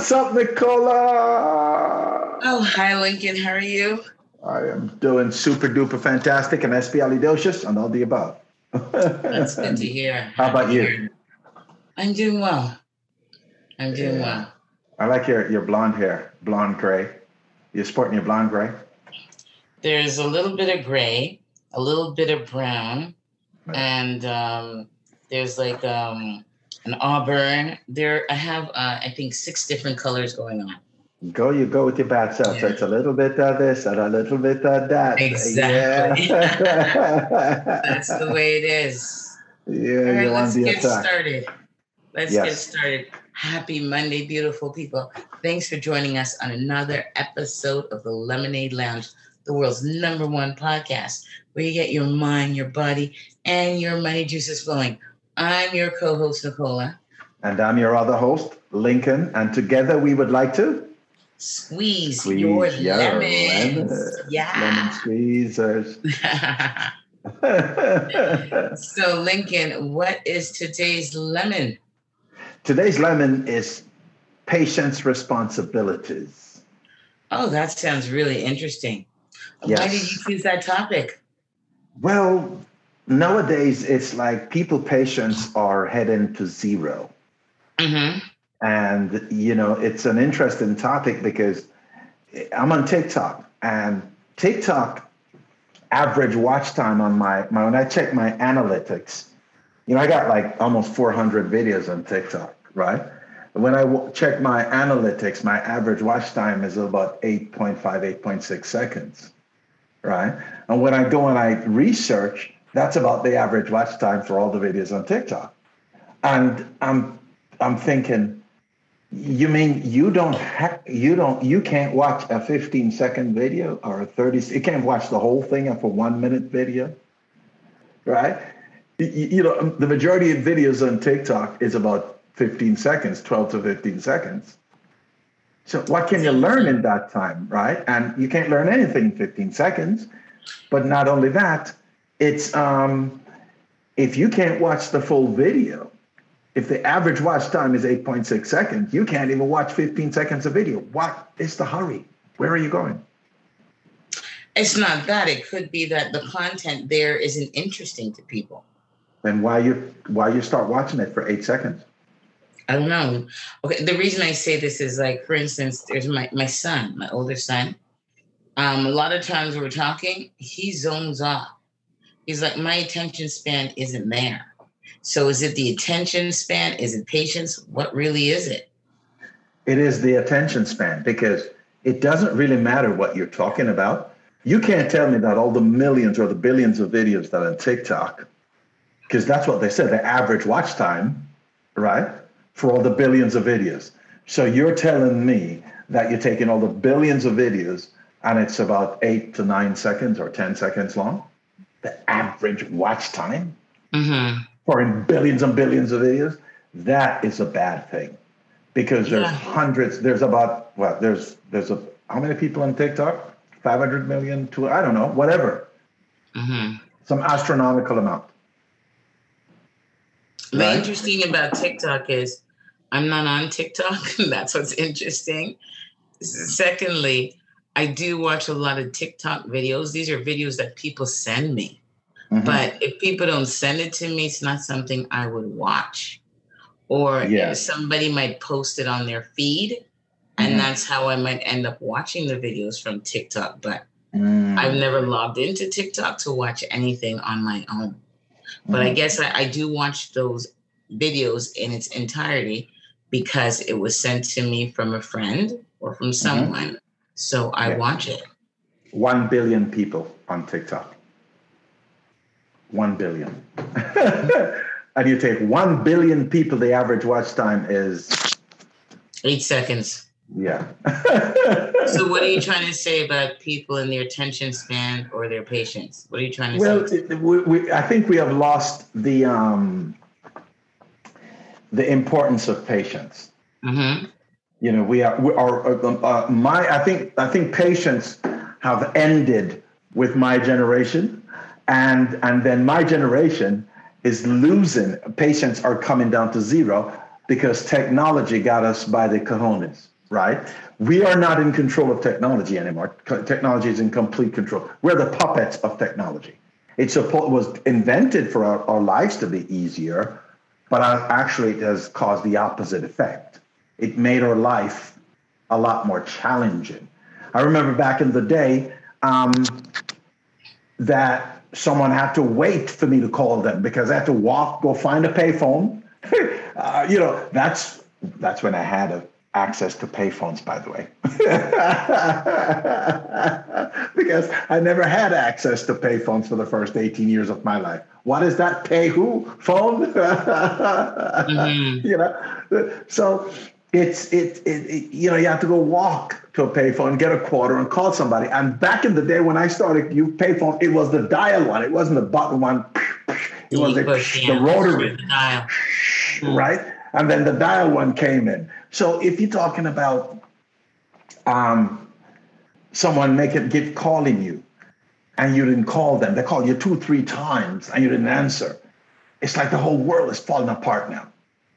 What's up, Nicola? Oh, hi, Lincoln. How are you? I am doing super duper fantastic and espialidocious and all the above. That's good to hear. How about you? I'm doing well. I'm doing yeah. well. I like your, your blonde hair, blonde gray. You're sporting your blonde gray? There's a little bit of gray, a little bit of brown, right. and um, there's like um, an auburn. There, I have uh, I think six different colors going on. Go, you go with your bad self. Yeah. So it's a little bit of this and a little bit of that. Exactly. Yeah. That's the way it is. Yeah, All right, let's get attack. started. Let's yes. get started. Happy Monday, beautiful people. Thanks for joining us on another episode of the LMN-Aid Lounge, the world's number one podcast, where you get your mind, your body, and your money juices flowing. I'm your co host, Nicola. And I'm your other host, Lincoln. And together we would like to squeeze, squeeze your, your lemons. Lemon. Yeah. Lemon squeezers. so, Lincoln, what is today's lemon? Today's lemon is patience responsibilities. Oh, that sounds really interesting. Yes. Why did you choose that topic? Well, nowadays it's like people patience are heading to 0 mm-hmm. And, you know, it's an interesting topic because I'm on TikTok and TikTok average watch time on my, my when I check my analytics, you know, I got like almost 400 videos on TikTok, right? When I w- check my analytics, my average watch time is about 8.5, 8.6 seconds, right? And when I go and I research, that's about the average watch time for all the videos on TikTok. And I'm I'm thinking, you mean you don't ha- you don't you can't watch a 15 second video or a 30 you can't watch the whole thing of a one minute video, right? You, you know the majority of videos on TikTok is about 15 seconds, 12 to 15 seconds. So what can you learn in that time, right? And you can't learn anything in 15 seconds. But not only that, it's um, if you can't watch the full video, if the average watch time is 8.6 seconds, you can't even watch 15 seconds of video. What is the hurry? Where are you going? It's not that. It could be that the content there isn't interesting to people. And why you why you start watching it for eight seconds? I don't know. Okay, the reason I say this is like, for instance, there's my my son, my older son. Um, a lot of times we're talking, he zones off He's like, my attention span isn't there. So is it the attention span? Is it patience? What really is it? It is the attention span because it doesn't really matter what you're talking about. You can't tell me that all the millions or the billions of videos that are on TikTok, because that's what they said, the average watch time, right? For all the billions of videos. So you're telling me that you're taking all the billions of videos and it's about eight to nine seconds or 10 seconds long? The average watch time mm-hmm. for in billions and billions of videos, that is a bad thing because there's yeah. hundreds. There's about what there's there's a how many people on TikTok? Five hundred million to I don't know whatever. Mm-hmm. Some astronomical amount. The right? interesting about TikTok is I'm not on TikTok. That's what's interesting. Secondly, I do watch a lot of TikTok videos. These are videos that people send me. Mm-hmm. But if people don't send it to me, it's not something I would watch. Or yeah. somebody might post it on their feed, and mm-hmm. that's how I might end up watching the videos from TikTok. But mm. I've never logged into TikTok to watch anything on my own. But I mm-hmm. guess I, I do watch those videos in its entirety because it was sent to me from a friend or from mm-hmm. someone so I yeah. watch it. One billion people on TikTok. One billion. and you take one billion people, the average watch time is eight seconds. Yeah. so what are you trying to say about people and their attention span or their patience? What are you trying to well, say? Well, we, we, I think we have lost the um, the importance of patience. Mm-hmm you know we are we are uh, uh, my i think i think patients have ended with my generation and and then my generation is losing patients are coming down to zero because technology got us by the cojones right? We are not in control of technology anymore. Technology is in complete control. We're the puppets of technology. It was invented for our, our lives to be easier, but actually it has caused the opposite effect. It made our life a lot more challenging. I remember back in the day um, that someone had to wait for me to call them because I had to walk, go find a payphone. uh, you know, that's that's when I had a, access to payphones, by the way, because I never had access to payphones for the first 18 years of my life. What is that pay who phone? mm-hmm. You know, so it's it, it, it, you know you have to go walk to a payphone, get a quarter, and call somebody. And back in the day when I started you payphone, it was the dial one. It wasn't the button one. It was the, the rotary, the dial. right? And then the dial one came in. So if you're talking about um, someone making get calling you, and you didn't call them, they called you two, three times, and you didn't answer. It's like the whole world is falling apart now.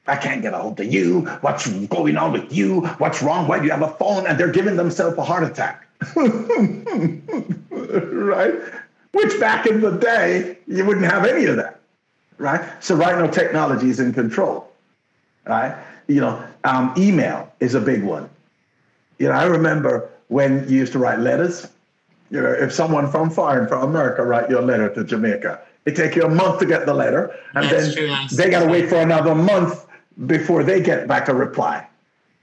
I can't get a hold of you. What's going on with you? What's wrong? Why do you have a phone? And they're giving themselves a heart attack. right? Which back in the day, you wouldn't have any of that. Right? So right now, technology is in control. Right? You know, um, email is a big one. You know, I remember when you used to write letters. You know, if someone from foreign, from America, write your letter to Jamaica, it take you a month to get the letter, and That's then they got to wait for another month before they get back a reply.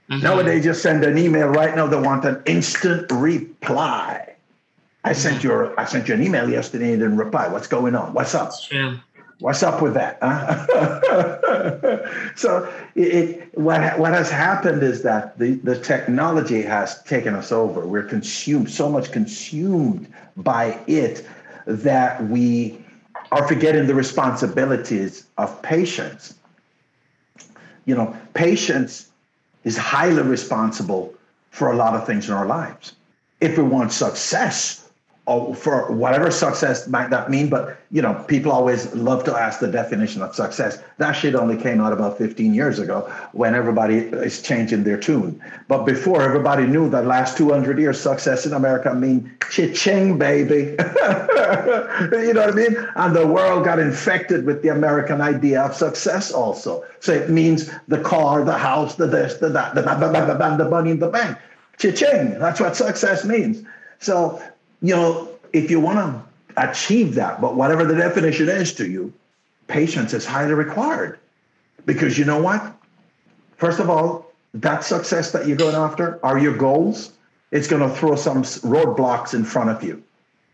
Mm-hmm. Nowadays, just send an email right now. They want an instant reply. I sent mm-hmm. you I sent you an email yesterday and didn't reply. What's going on? What's up? What's up with that? Huh? so it, it, what what has happened is that the, the technology has taken us over. We're consumed so much consumed by it that we are forgetting the responsibilities of patience you know, patience is highly responsible for a lot of things in our lives. If we want success, Oh, for whatever success might that mean, but you know, people always love to ask the definition of success. That shit only came out about 15 years ago when everybody is changing their tune. But before everybody knew that last 200 years success in America mean cha-ching, baby. you know what I mean? And the world got infected with the American idea of success also. So it means the car, the house, the this, the that, the, the, the, the, the money in the bank. Cha-ching. That's what success means. So you know, if you want to achieve that, but whatever the definition is to you, patience is highly required. Because you know what? First of all, that success that you're going after are your goals. It's going to throw some roadblocks in front of you,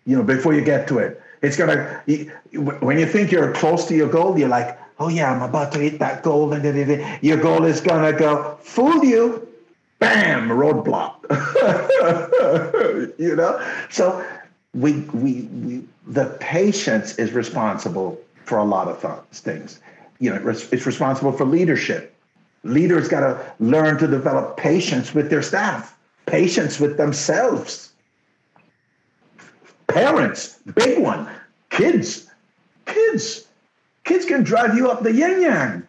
you know, before you get to it. It's going to, when you think you're close to your goal, you're like, oh yeah, I'm about to hit that goal. And your goal is going to go, fool you bam, roadblock. you know, so we, we we the patience is responsible for a lot of th- things. You know, it's responsible for leadership. Leaders got to learn to develop patience with their staff, patience with themselves. Parents, big one. Kids, kids, kids can drive you up the yin yang.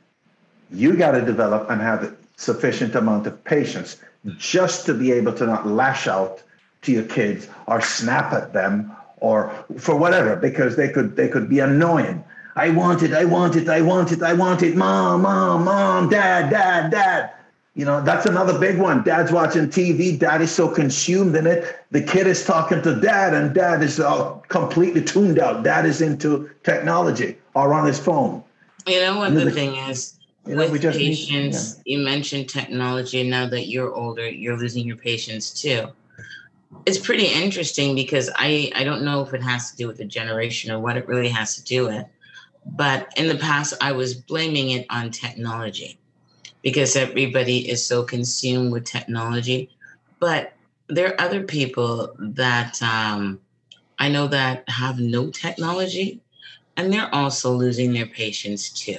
You got to develop and have sufficient amount of patience just to be able to not lash out to your kids or snap at them or for whatever because they could they could be annoying. I want it i want it i want it i want it. Mom mom mom dad dad dad. You know that's another big one. Dad's watching tv dad is so consumed in it. The kid is talking to dad and dad is all completely tuned out. Dad is into technology or on his phone. You know what the thing is you know, with patience, need, yeah. you mentioned technology, and now that you're older, you're losing your patience too. It's pretty interesting because I I don't know if it has to do with the generation or what it really has to do with, but in the past I was blaming it on technology because everybody is so consumed with technology, but there are other people that um, I know that have no technology, and they're also losing their patience too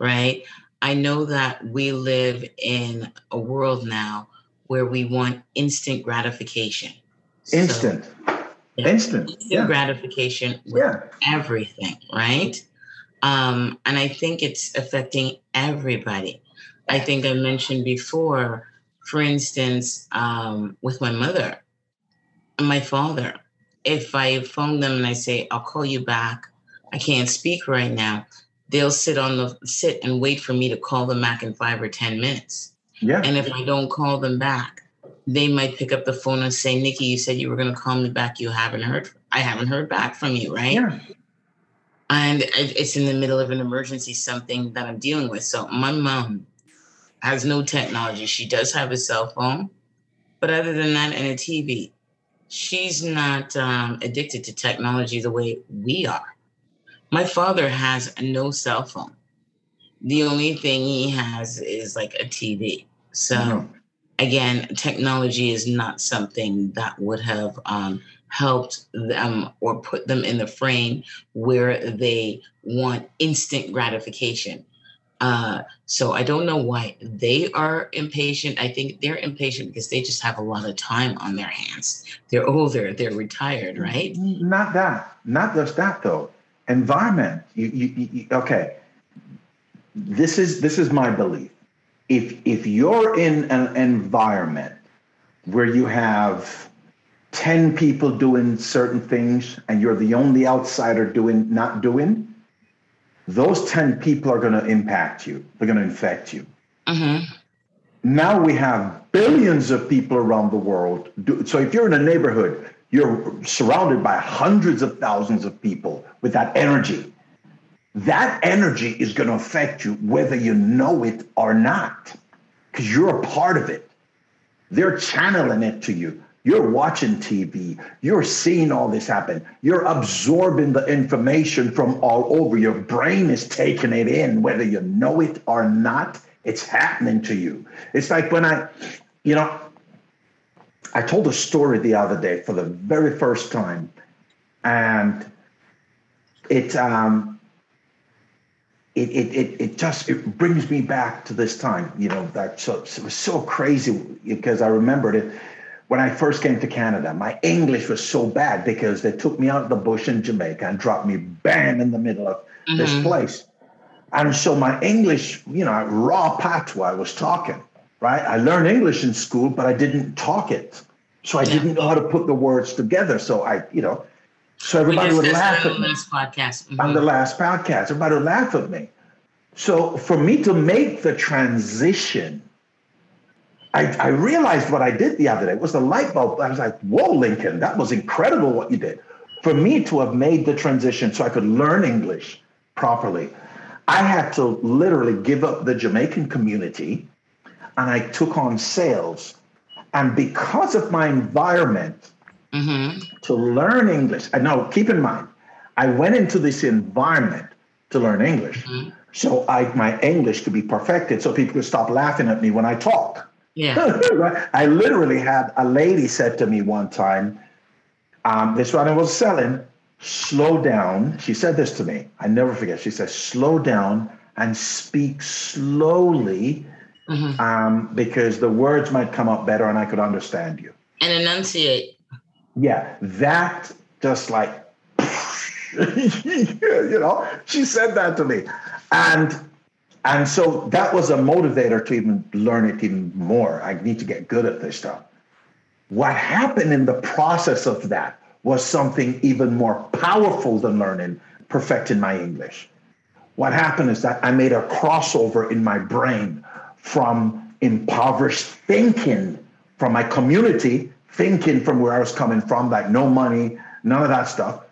right? I know that we live in a world now where we want instant gratification. Instant. So, yeah, instant. Instant yeah. gratification with yeah. everything, right? Um, and I think it's affecting everybody. I think I mentioned before for instance, um, with my mother and my father, if I phone them and I say, I'll call you back, I can't speak right now, they'll sit on the sit and wait for me to call them back in five or 10 minutes. Yeah. And if I don't call them back, they might pick up the phone and say, Nikki, you said you were going to call me back. You haven't heard, I haven't heard back from you, right? Yeah. And it's in the middle of an emergency, something that I'm dealing with. So my mom has no technology. She does have a cell phone, but other than that, and a TV, she's not um, addicted to technology the way we are. My father has no cell phone. The only thing he has is like a TV. So, mm-hmm. again, technology is not something that would have um, helped them or put them in the frame where they want instant gratification. Uh, so I don't know why they are impatient. I think they're impatient because they just have a lot of time on their hands. They're older, they're retired, right? Not that, not just that though. Environment. You, you, you, okay. This is this is my belief. If if you're in an environment where you have 10 people doing certain things and you're the only outsider doing not doing, those 10 people are going to impact you. They're going to infect you. Mm-hmm. Now we have billions of people around the world. Do, so if you're in a neighborhood, you're surrounded by hundreds of thousands of people with that energy. That energy is going to affect you whether you know it or not, because you're a part of it. They're channeling it to you. You're watching TV. You're seeing all this happen. You're absorbing the information from all over. Your brain is taking it in, whether you know it or not. It's happening to you. It's like when I, you know, I told a story the other day for the very first time, and it um, it it it, it just it brings me back to this time. You know that so it was so crazy because I remembered it when I first came to Canada, my English was so bad because they took me out of the bush in Jamaica and dropped me bam in the middle of mm-hmm. this place. And so my English, you know, raw patois I was talking, right? I learned English in school, but I didn't talk it. So I yeah. didn't know how to put the words together. So I, you know, so everybody would laugh at me. podcast. Mm-hmm. On the last podcast, everybody would laugh at me. So for me to make the transition I, I realized what I did the other day it was the light bulb. I was like, whoa, Lincoln, that was incredible what you did. For me to have made the transition so I could learn English properly, I had to literally give up the Jamaican community and I took on sales. And because of my environment mm-hmm. to learn English, I know, keep in mind, I went into this environment to learn English. Mm-hmm. So I, my English could be perfected so people could stop laughing at me when I talk. Yeah. I literally had a lady said to me one time, um, this one I was selling, slow down. She said this to me. I never forget. She said, slow down and speak slowly mm-hmm. um, because the words might come up better and I could understand you. And enunciate. Yeah, that just like, you know, she said that to me. And and so that was a motivator to even learn it even more. I need to get good at this stuff. What happened in the process of that was something even more powerful than learning, perfecting my English. What happened is that I made a crossover in my brain from impoverished thinking from my community, thinking from where I was coming from, like no money, none of that stuff,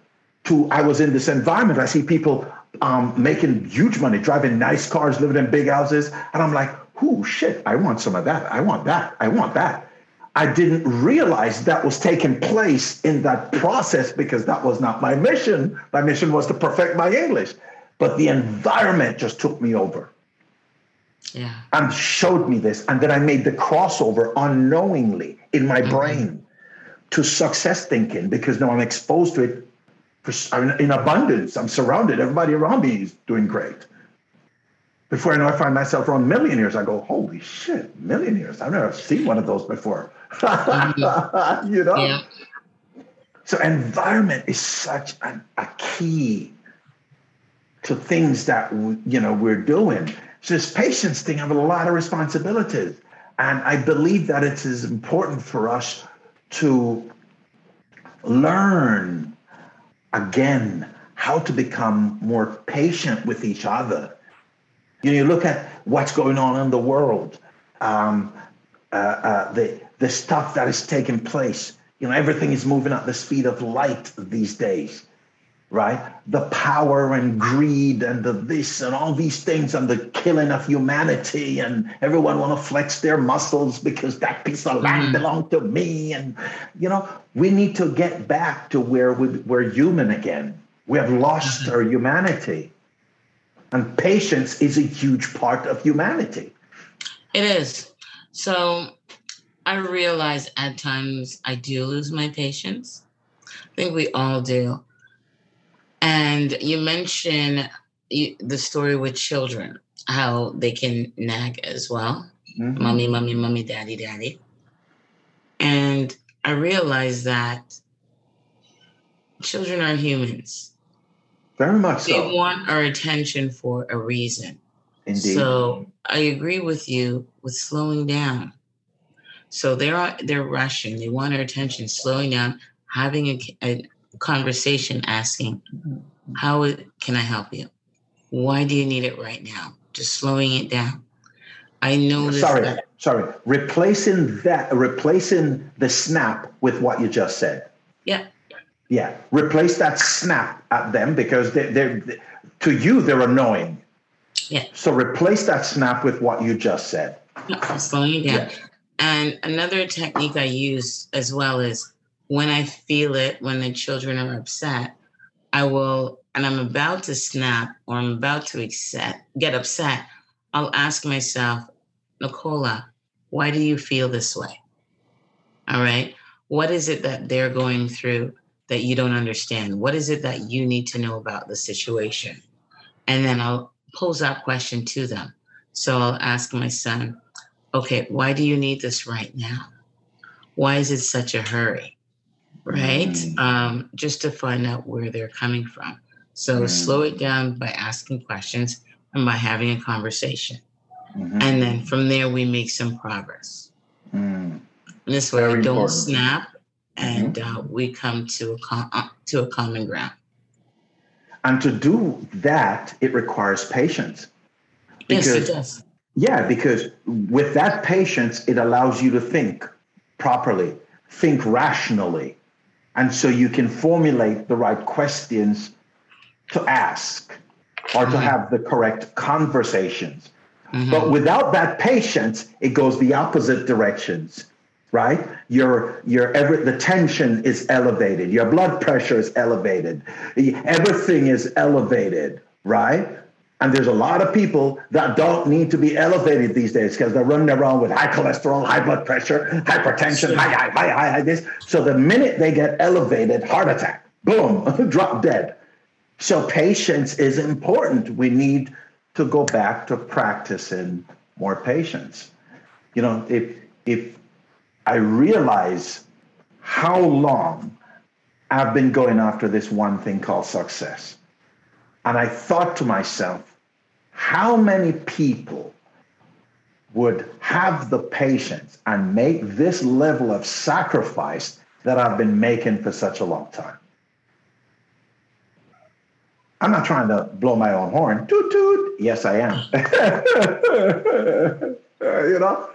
to I was in this environment. I see people um, making huge money, driving nice cars, living in big houses. And I'm like, oh shit, I want some of that. I want that. I want that. I didn't realize that was taking place in that process because that was not my mission. My mission was to perfect my English. But the environment just took me over. Yeah. And showed me this. And then I made the crossover unknowingly in my mm-hmm. brain to success thinking because now I'm exposed to it I'm in abundance. I'm surrounded. Everybody around me is doing great. Before I know, I find myself around millionaires. I go, holy shit, millionaires! I've never seen one of those before. you know. Yeah. So environment is such a, a key to things that you know we're doing. So this patience thing, I have a lot of responsibilities. And I believe that it is important for us to learn again how to become more patient with each other. You know, you look at what's going on in the world, um, uh, uh, the the stuff that is taking place. You know, everything is moving at the speed of light these days right? The power and greed and the this and all these things and the killing of humanity and everyone want to flex their muscles because that piece of land mm. belonged to me. And you know, we need to get back to where we, we're human again. We have lost mm-hmm. our humanity. And patience is a huge part of humanity. It is. So I realize at times I do lose my patience. I think we all do and you mentioned the story with children, how they can nag as well. Mm-hmm. Mommy, mommy, mommy, daddy, daddy. And I realized that children are humans. Very much they so. They want our attention for a reason. Indeed. So I agree with you with slowing down. So they're they're rushing. They want our attention, slowing down, having a, a, conversation asking, How can I help you? Why do you need it right now? Just slowing it down. I know Sorry, that- sorry. Replacing that, replacing the snap with what you just said. Yeah. Yeah. Replace that snap at them because they, they're, they, to you, they're annoying. Yeah. So replace that snap with what you just said. slowing it down. Yeah. And another technique I use as well is when I feel it, when the children are upset, I will, and I'm about to snap or I'm about to accept, get upset, I'll ask myself, Nicola, why do you feel this way? All right. What is it that they're going through that you don't understand? What is it that you need to know about the situation? And then I'll pose that question to them. So I'll ask my son, okay, why do you need this right now? Why is it such a hurry? Right? Mm. Um, just to find out where they're coming from. So mm. slow it down by asking questions and by having a conversation. Mm-hmm. And then from there, we make some progress. Mm. This way, we don't important. snap and mm-hmm. uh, we come to a, com- uh, to a common ground. And to do that, it requires patience. Because, yes, it does. Yeah, because with that patience, it allows you to think properly, think rationally, and so you can formulate the right questions to ask or to mm-hmm. have the correct conversations. Mm-hmm. But without that patience, it goes the opposite directions, right? Your your every the tension is elevated, your blood pressure is elevated, everything is elevated, right? And there's a lot of people that don't need to be elevated these days because they're running around with high cholesterol, high blood pressure, hypertension, high, high, high, high, high, this. So the minute they get elevated, heart attack, boom, drop dead. So patience is important. We need to go back to practicing more patience. You know, if if I realize how long I've been going after this one thing called success. And I thought to myself, how many people would have the patience and make this level of sacrifice that I've been making for such a long time? I'm not trying to blow my own horn. Toot toot. Yes, I am. you know?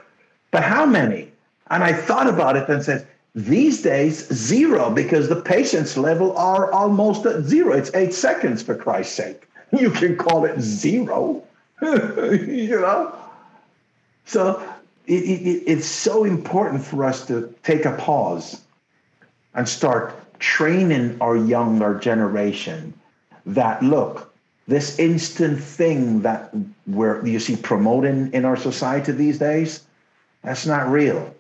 But how many? And I thought about it and said, these days, zero, because the patience level are almost at zero. It's eight seconds for Christ's sake. you can call it zero, you know? So it, it, it's so important for us to take a pause and start training our younger generation that look, this instant thing that we're you see promoting in our society these days, that's not real.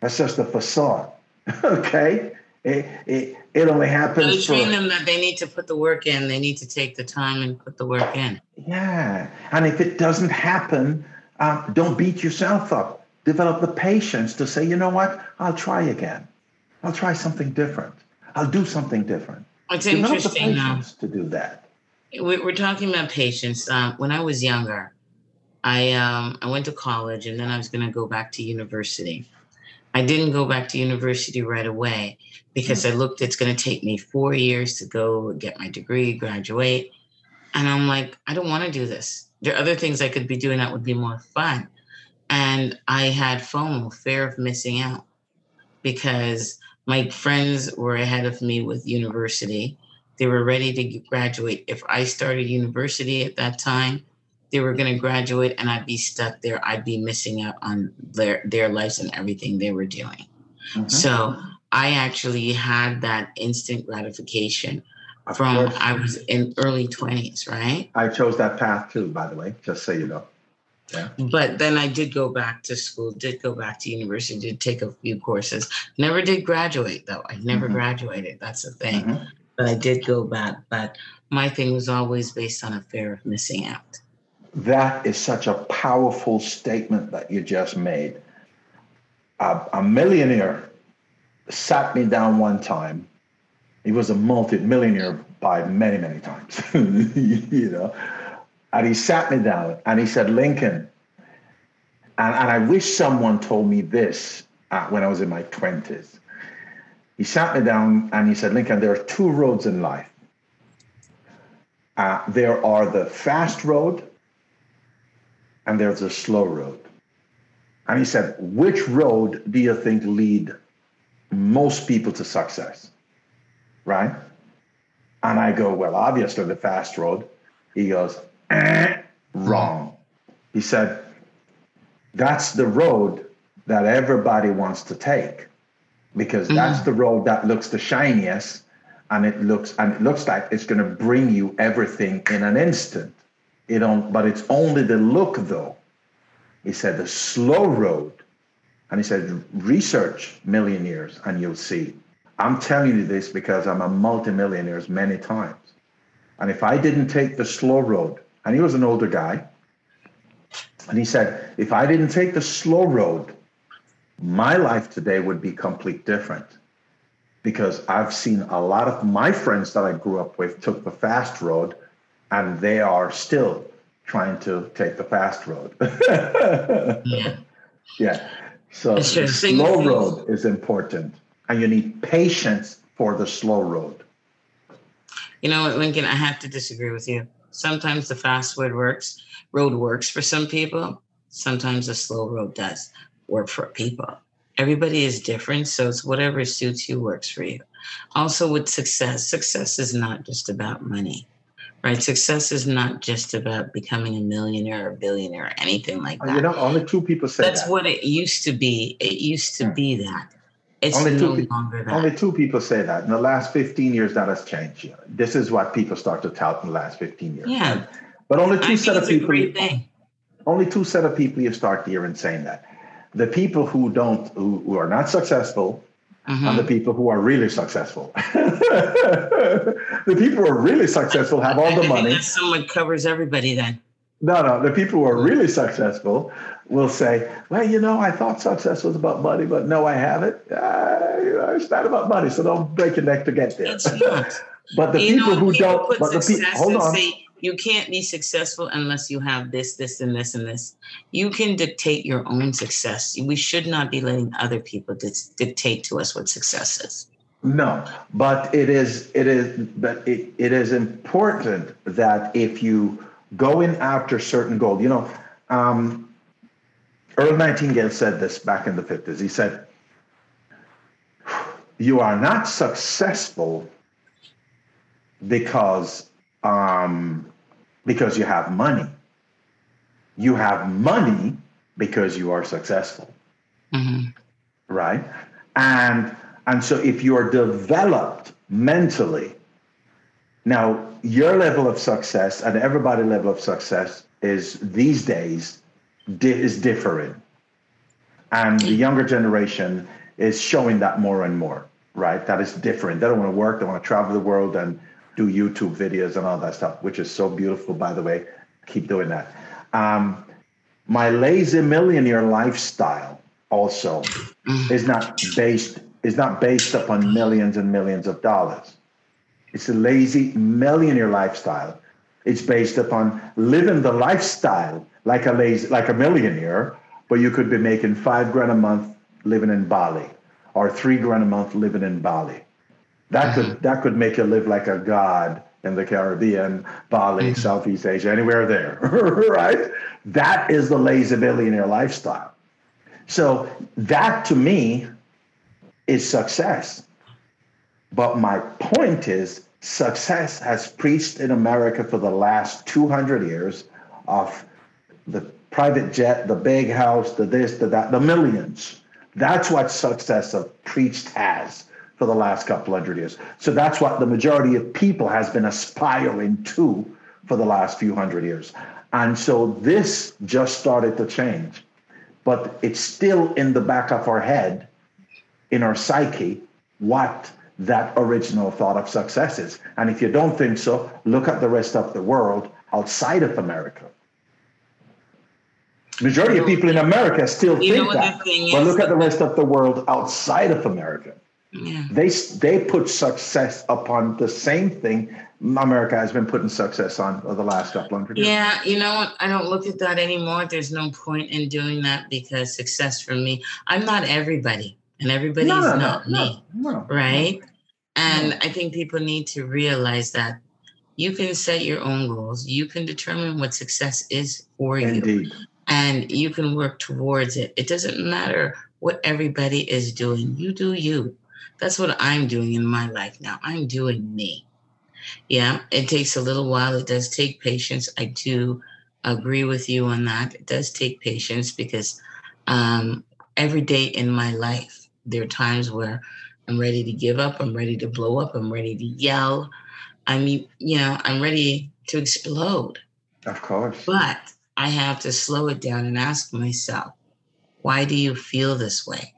That's just a facade. okay? It, it, it only happens. So train them that they need to put the work in. They need to take the time and put the work in. Yeah, and if it doesn't happen, um, don't beat yourself up. Develop the patience to say, you know what? I'll try again. I'll try something different. I'll do something different. It's Develop interesting now to do that. We're talking about patience. Um, when I was younger, I um I went to college and then I was gonna go back to university. I didn't go back to university right away because hmm. I looked, it's gonna take me four years to go get my degree, graduate. And I'm like, I don't want to do this. There are other things I could be doing that would be more fun. And I had FOMO, fear of missing out, because my friends were ahead of me with university. They were ready to graduate. If I started university at that time, they were going to graduate and I'd be stuck there. I'd be missing out on their their lives and everything they were doing. Mm-hmm. So I actually had that instant gratification of from course. I was in early 20s, right? I chose that path too, by the way, just so you know. Yeah. But then I did go back to school, did go back to university, did take a few courses. Never did graduate though. I never mm-hmm. graduated. That's the thing. Mm-hmm. But I did go back. But my thing was always based on a fear of missing out. That is such a powerful statement that you just made. A, a millionaire sat me down one time. He was a multi-millionaire by many, many times, you know. And he sat me down and he said, Lincoln, and, and I wish someone told me this uh, when I was in my 20s. He sat me down and he said, Lincoln, there are two roads in life. Uh, there are the fast road and there's a slow road. And he said, which road do you think lead most people to success? Right? And I go, well, obviously the fast road. He goes, eh, wrong. He said, that's the road that everybody wants to take because mm-hmm. that's the road that looks the shiniest and it looks and it looks like it's going to bring you everything in an instant it don't but it's only the look though he said the slow road and he said research millionaires and you'll see i'm telling you this because i'm a multimillionaire many times and if i didn't take the slow road and he was an older guy. And he said, if I didn't take the slow road, my life today would be complete different. Because I've seen a lot of my friends that I grew up with took the fast road and they are still trying to take the fast road. yeah. Yeah. So the slow road is important. And you need patience for the slow road. You know what, Lincoln, I have to disagree with you. Sometimes the fast road works, road works for some people. Sometimes the slow road does work for people. Everybody is different, so it's whatever suits you works for you. Also, with success, success is not just about money, right? Success is not just about becoming a millionaire or billionaire or anything like that. You know, only two people say that. That's that. what it used to be. It used to hmm. be that. It's only no two, longer that. Only two people say that. In the last 15 years, that has changed. This is what people start to tout in the last 15 years. Yeah. But only two I set of people. Only two set of people you start hearing saying that. The people who don't, who, who are not successful, mm-hmm. and the people who are really successful. the people who are really successful have all the money. someone covers everybody then. No, no. The people who are really successful will say, well, you know, I thought success was about money, but no, I haven't. Uh, it's not about money, so don't break your neck to get there. It's not. but the you people know, who people don't, but the people, hold on. Say, you can't be successful unless you have this, this, and this, and this. You can dictate your own success. We should not be letting other people dictate to us what success is. No, but it is it is but it, it is important that if you go in after certain goals, you know, um, Earl Nightingale said this back in the 50s. He said, You are not successful because, um, because you have money. You have money because you are successful. Mm-hmm. Right? And and so if you are developed mentally, now your level of success and everybody level of success is these days di- is differing. And the younger generation is showing that more and more, right? That is different. They don't want to work, they want to travel the world and do YouTube videos and all that stuff, which is so beautiful, by the way. Keep doing that. Um, my lazy millionaire lifestyle also mm. is not based is not based upon millions and millions of dollars. It's a lazy millionaire lifestyle. It's based upon living the lifestyle like a lazy, like a millionaire, but you could be making five grand a month living in Bali, or three grand a month living in Bali. That could that could make you live like a god in the Caribbean, Bali, mm-hmm. Southeast Asia, anywhere there, right? That is the lazy billionaire lifestyle. So that to me is success. But my point is success has preached in America for the last 200 years of the private jet, the big house, the this, the that, the millions. That's what success of preached has for the last couple hundred years. So that's what the majority of people has been aspiring to for the last few hundred years. And so this just started to change. But it's still in the back of our head, in our psyche, what that original thought of success is. And if you don't think so, look at the rest of the world outside of America. Majority of people in America still think that. But look at the rest of the world outside of America. Yeah. They they put success upon the same thing America has been putting success on for the last couple hundred years. Yeah, you know what? I don't look at that anymore. There's no point in doing that because success for me, I'm not everybody, and everybody's no, no, not no, me, no, right? And I think people need to realize that you can set your own goals. You can determine what success is for Indeed. you, and you can work towards it. It doesn't matter what everybody is doing. You do you that's what I'm doing in my life now. I'm doing me. Yeah, it takes a little while. It does take patience. I do agree with you on that. It does take patience because um, every day in my life, there are times where I'm ready to give up. I'm ready to blow up. I'm ready to yell. I mean, you know, I'm ready to explode. Of course. But I have to slow it down and ask myself, why do you feel this way?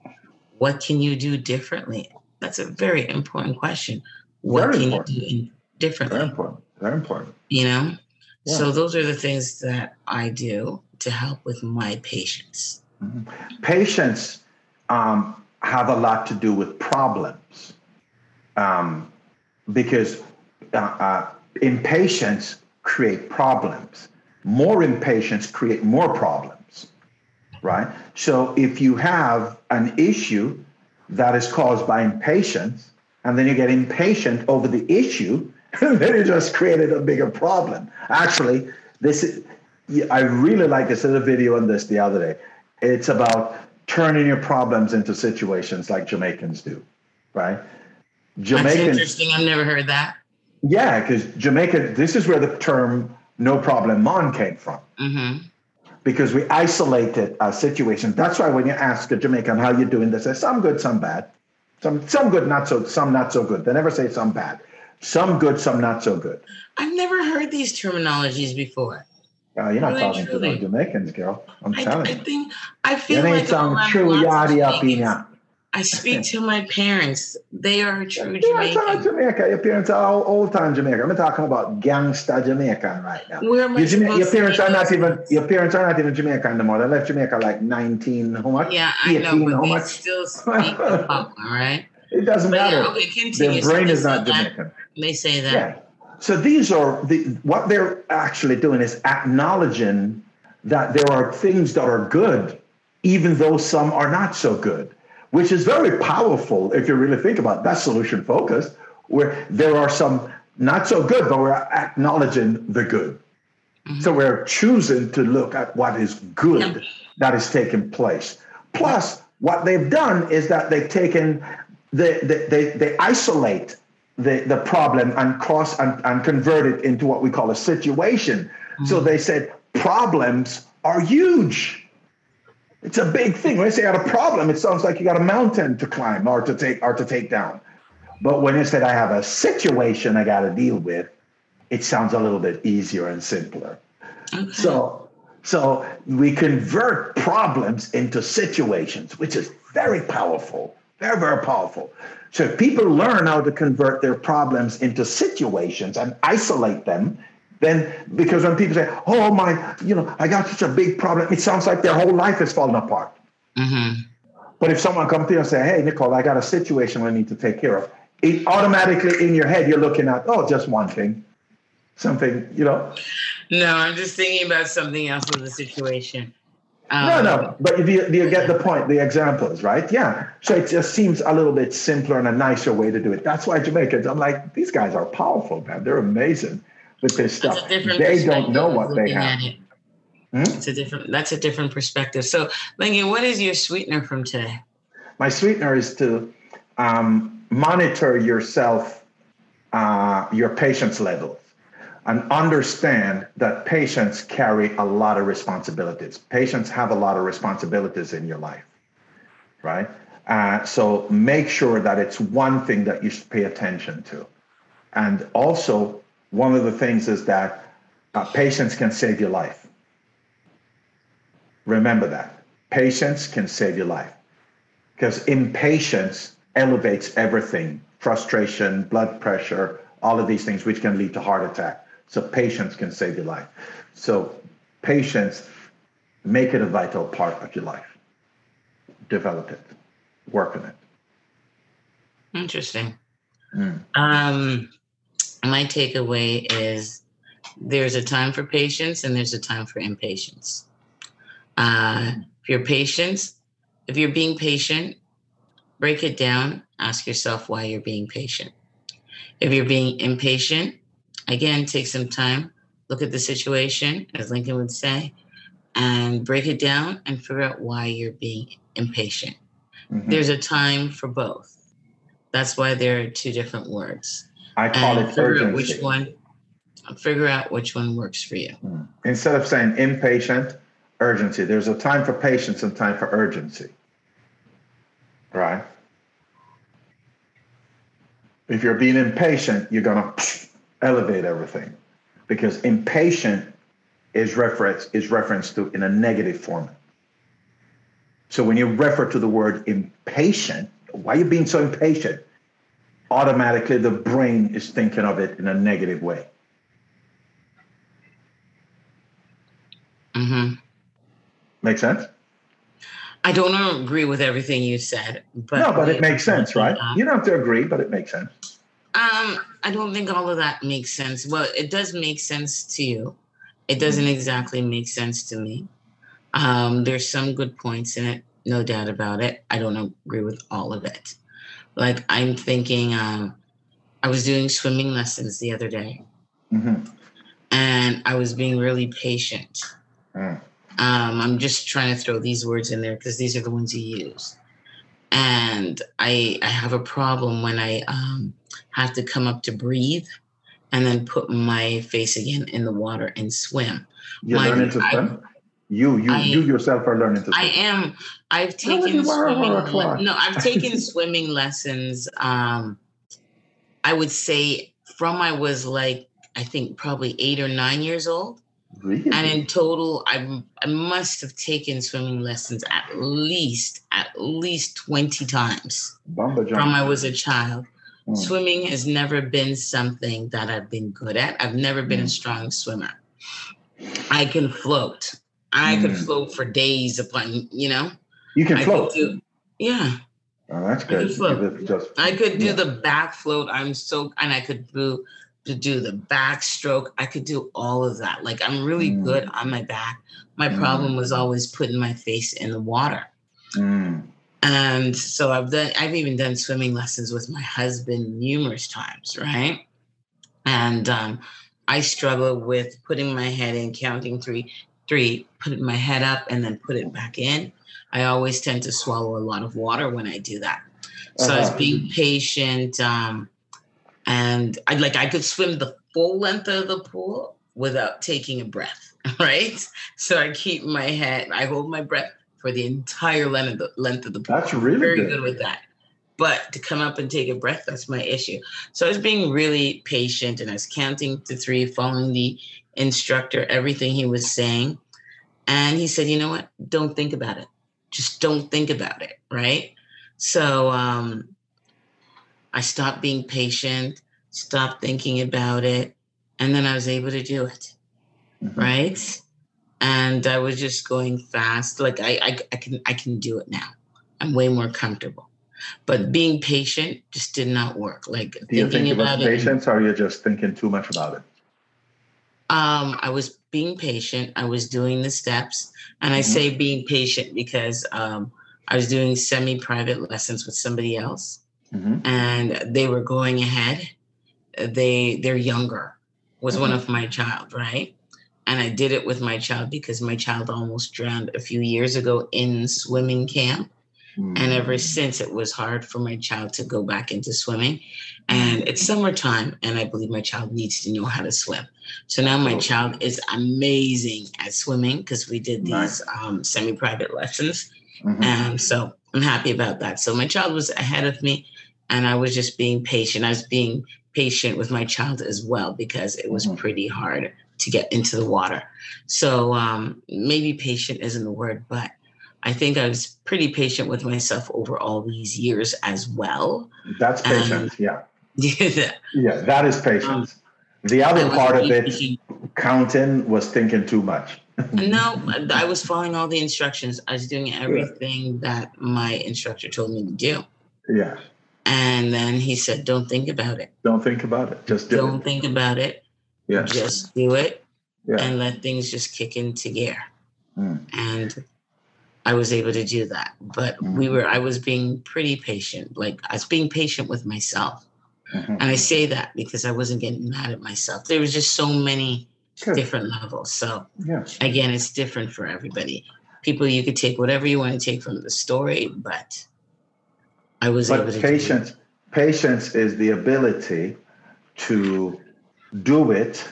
What can you do differently? That's a very important question. What very can important. you do differently? Very important. Very important. You know? Yeah. So those are the things that I do to help with my patients. Mm-hmm. Patients um, have a lot to do with problems um, because uh, uh, impatience create problems. More impatience create more problems, right? So if you have an issue that is caused by impatience, and then you get impatient over the issue, then you just created a bigger problem. Actually, this is, I really like this. Did a video on this the other day. It's about turning your problems into situations like Jamaicans do, right? Jamaicans. That's interesting. I've never heard that. Yeah, because Jamaica. This is where the term "no problem mon" came from. Mm-hmm because we isolated our situation. That's why when you ask a Jamaican how you doing, they say some good, some bad. Some some good, not so some not so good. They never say some bad. Some good, some not so good. I've never heard these terminologies before. Uh, you're not really talking truly. to the Jamaicans, girl. I'm I, telling you. I think I feel like some true yardie up in ya. I speak to my parents. They are true yeah, Jamaican. Jamaica. Your parents are all old time Jamaican. I'm talking about gangster Jamaican right now. Where am I your, your parents are not even your parents are not even Jamaican anymore. They left Jamaica like 19, how much? Yeah, I know, but much? still speak about, all right? It doesn't but matter. Yeah, okay, continue. Their brain so is not Jamaican. They say that. Yeah. So these are the what they're actually doing is acknowledging that there are things that are good, even though some are not so good which is very powerful if you really think about it. That's solution focused, where there are some not so good, but we're acknowledging the good. Mm-hmm. So we're choosing to look at what is good that is taking place. Plus, what they've done is that they've taken the, the they, they isolate the, the problem and cross and, and convert it into what we call a situation. Mm-hmm. So they said problems are huge. It's a big thing. When I say I got a problem, it sounds like you got a mountain to climb or to take or to take down. But when you said I have a situation I got to deal with, it sounds a little bit easier and simpler. Okay. So so we convert problems into situations, which is very powerful, very, very powerful. So if people learn how to convert their problems into situations and isolate them then, because when people say, "Oh my, you know, I got such a big problem," it sounds like their whole life is falling apart. Mm-hmm. But if someone comes to you and say, "Hey, Nicole, I got a situation I need to take care of," it automatically in your head you're looking at, "Oh, just one thing, something," you know. no, I'm just thinking about something else with the situation. Um, no, no, but you, you get the point, the examples, right? Yeah. So it just seems a little bit simpler and a nicer way to do it. That's why Jamaicans, I'm like, these guys are powerful, man. They're amazing with this stuff. They don't know what they have. It. Hmm? It's a different. That's a different perspective. So, Lincoln, what is your sweetener from today? My sweetener is to um, monitor yourself, uh, your patience levels and understand that patients carry a lot of responsibilities. Patients have a lot of responsibilities in your life, right? Uh, so make sure that it's one thing that you should pay attention to. And also, one of the things is that uh, patience can save your life. Remember that. Patience can save your life because impatience elevates everything frustration, blood pressure, all of these things, which can lead to heart attack. So patience can save your life. So patience, make it a vital part of your life. Develop it, work on it. Interesting. Mm. Um, my takeaway is there's a time for patience and there's a time for impatience. Uh, if you're patient, if you're being patient, break it down. Ask yourself why you're being patient. If you're being impatient, again, take some time, look at the situation, as Lincoln would say, and break it down and figure out why you're being impatient. Mm-hmm. There's a time for both. That's why there are two different words. I call it urgency. Which one? Figure out which one works for you. Mm. Instead of saying impatient, urgency. There's a time for patience and time for urgency. Right? If you're being impatient, you're gonna elevate everything because impatient is reference is referenced to in a negative form. So when you refer to the word impatient, why are you being so impatient? Automatically the brain is thinking of it in a negative way. Mm-hmm. Make sense? I don't agree with everything you said, but no, but it makes sense, right? You don't have to agree, but it makes sense. Um, I don't think all of that makes sense. Well, it does make sense to you. It doesn't mm-hmm. exactly make sense to me. Um, there's some good points in it, no doubt about it. I don't agree with all of it. Like I'm thinking, um, I was doing swimming lessons the other day, mm-hmm. and I was being really patient. Mm. Um, I'm just trying to throw these words in there because these are the ones you use. And I I have a problem when I um, have to come up to breathe and then put my face again in the water and swim. My, learning to swim? You you I, you yourself are learning to swim. I am. I've taken swimming le- no, I've taken swimming lessons. Um, I would say from I was like I think probably eight or nine years old. Really? And in total, I I must have taken swimming lessons at least at least twenty times from I was a child. Mm. Swimming has never been something that I've been good at. I've never been mm. a strong swimmer. I can float. I mm. could float for days upon, you know. You can I float. Do, yeah. Oh, that's good. I could, float. Just, I could do the back float. I'm so and I could do to do the backstroke. I could do all of that. Like I'm really mm. good on my back. My mm. problem was always putting my face in the water. Mm. And so I've done I've even done swimming lessons with my husband numerous times, right? And um, I struggle with putting my head in, counting three, three, putting my head up and then put it back in. I always tend to swallow a lot of water when I do that. So uh-huh. I was being patient. Um, and I like I could swim the full length of the pool without taking a breath, right? So I keep my head, I hold my breath for the entire length of the length of the pool. That's really very good. good with that. But to come up and take a breath, that's my issue. So I was being really patient and I was counting to three, following the instructor, everything he was saying. And he said, you know what? Don't think about it. Just don't think about it. Right. So um, I stopped being patient, stopped thinking about it, and then I was able to do it. Mm-hmm. Right and I was just going fast. Like I, I, I can, I can do it now. I'm way more comfortable. But being patient just did not work. Like do you think about patience, or are you just thinking too much about it? Um, I was being patient. I was doing the steps, and I Mhm. say being patient because um, I was doing semi-private lessons with somebody else, Mhm. and they were going ahead. They they're younger. Was one Mhm. of my child, right? And I did it with my child because my child almost drowned a few years ago in swimming camp. And ever since, it was hard for my child to go back into swimming. And it's summertime, and I believe my child needs to know how to swim. So now my Cool. child is amazing at swimming because we did these Nice. um, semi private lessons. Mhm. And so I'm happy about that. So my child was ahead of me, and I was just being patient. I was being patient with my child as well because it was Mhm. pretty hard to get into the water. So um, maybe patient isn't the word, but I think I was pretty patient with myself over all these years as well. That's Um, patience. yeah. Yeah. Yeah, that is patience. the other part of it, counting, was thinking too much. No, I was following all the instructions. I was doing everything that my instructor told me to do. Yeah. And then he said, Don't think about it. Don't think about it. Just do Don't it. think about it. Yeah. Just do it Yeah. and let things just kick into gear. Mm. And I was able to do that. But we Mhm. were, I was being pretty patient. Like I was being patient with myself. Mhm. And I say that because I wasn't getting mad at myself. There was just so many Good. different levels. So Yeah. again, it's different for everybody. People, you could take whatever you want to take from the story, but I was able But to patience, patience is the ability to do it,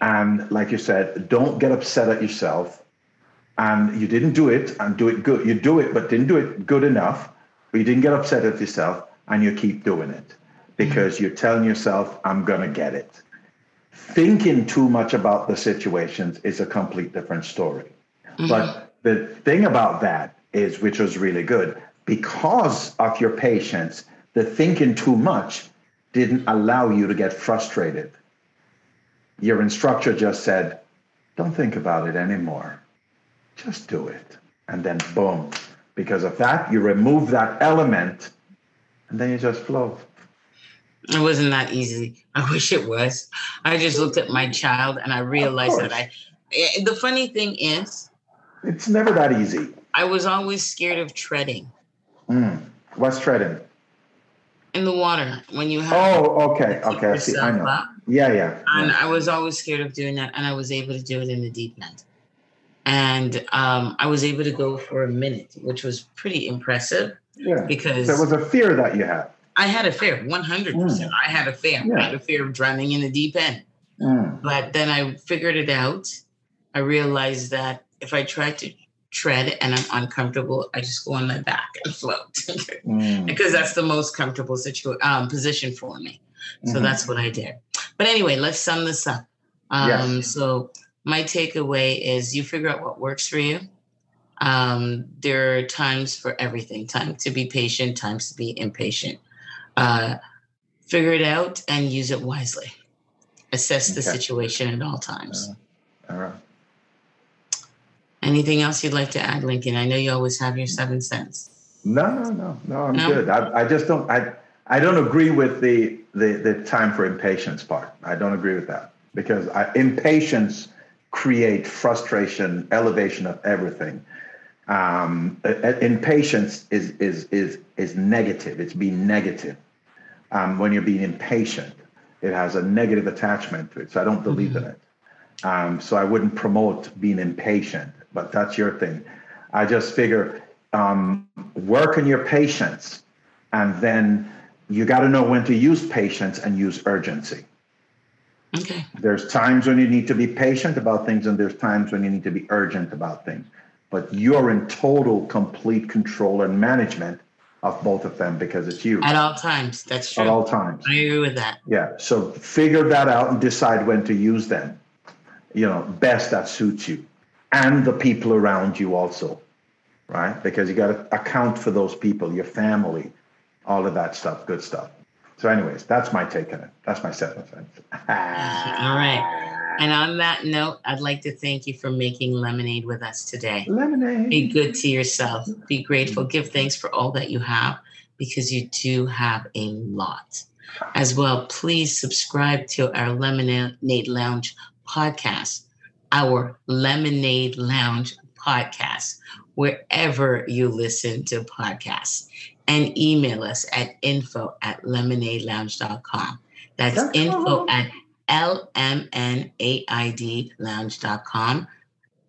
and like you said, don't get upset at yourself. And you didn't do it, and do it good. You do it, but didn't do it good enough. but you didn't get upset at yourself, and you keep doing it because you're telling yourself, "I'm gonna get it." Thinking too much about the situations is a complete different story. Mhm. But the thing about that is, which was really good, because of your patience, the thinking too much didn't allow you to get frustrated. Your instructor just said, don't think about it anymore. Just do it. And then boom. Because of that, you remove that element and then you just flow. It wasn't that easy. I wish it was. I just looked at my child and I realized that I. eh, The funny thing is, It's never that easy. I was always scared of treading Mm. What's treading? in the water when you have. Oh, okay. Okay. I see. I know. up. Yeah, yeah. And yeah. I was always scared of doing that, and I was able to do it in the deep end. And um, I was able to go for a minute, which was pretty impressive yeah. because There was a fear that you had. I had a fear, 100%. I had a fear. Yeah. I had a fear of drowning in the deep end. Mm. But then I figured it out. I realized that if I try to tread and I'm uncomfortable, I just go on my back and float Mm. because that's the most comfortable situ- um, position for me. So Mhm. that's what I did. But anyway, let's sum this up. Um, Yes. So my takeaway is you figure out what works for you. Um, there are times for everything time to be patient, times to be impatient. Uh, figure it out and use it wisely. Assess the Okay. situation at all times. All right. Anything else you'd like to add, Lincoln? I know you always have your seven cents. No, no, no, no. I'm No? good. I, I just don't. I I don't agree with the, the the time for impatience part. I don't agree with that because I, impatience create frustration, elevation of everything. Um, impatience is is is is negative. It's being negative. Um, when you're being impatient, it has a negative attachment to it. So I don't believe in it. Um, so I wouldn't promote being impatient, but that's your thing. I just figure um, work on your patience, and then you got to know when to use patience and use urgency. Okay. There's times when you need to be patient about things, and there's times when you need to be urgent about things. But you're in total, complete control and management of both of them because it's you At all times. That's true. at all times. I agree with that. Yeah. So figure that out and decide when to use them. You know, best that suits you and the people around you also, right? Because you got to account for those people, your family, all of that stuff, good stuff. So, anyways, that's my take on it. That's my seven cents. All right. And on that note, I'd like to thank you for making lemonade with us today. Lemonade. Be good to yourself. Be grateful. Give thanks for all that you have because you do have a lot. As well, please subscribe to our LMN-Aid Lounge podcast, our LMN-Aid Lounge podcast, wherever you listen to podcasts. And email us at info at lmnaidlounge.com. That's, That's info at L M N A I D lmnaidlounge.com.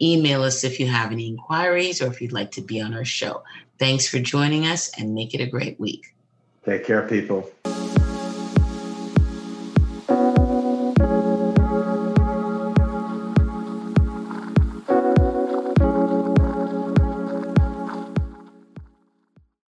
Email us if you have any inquiries or if you'd like to be on our show. Thanks for joining us and make it a great week. Take care, people.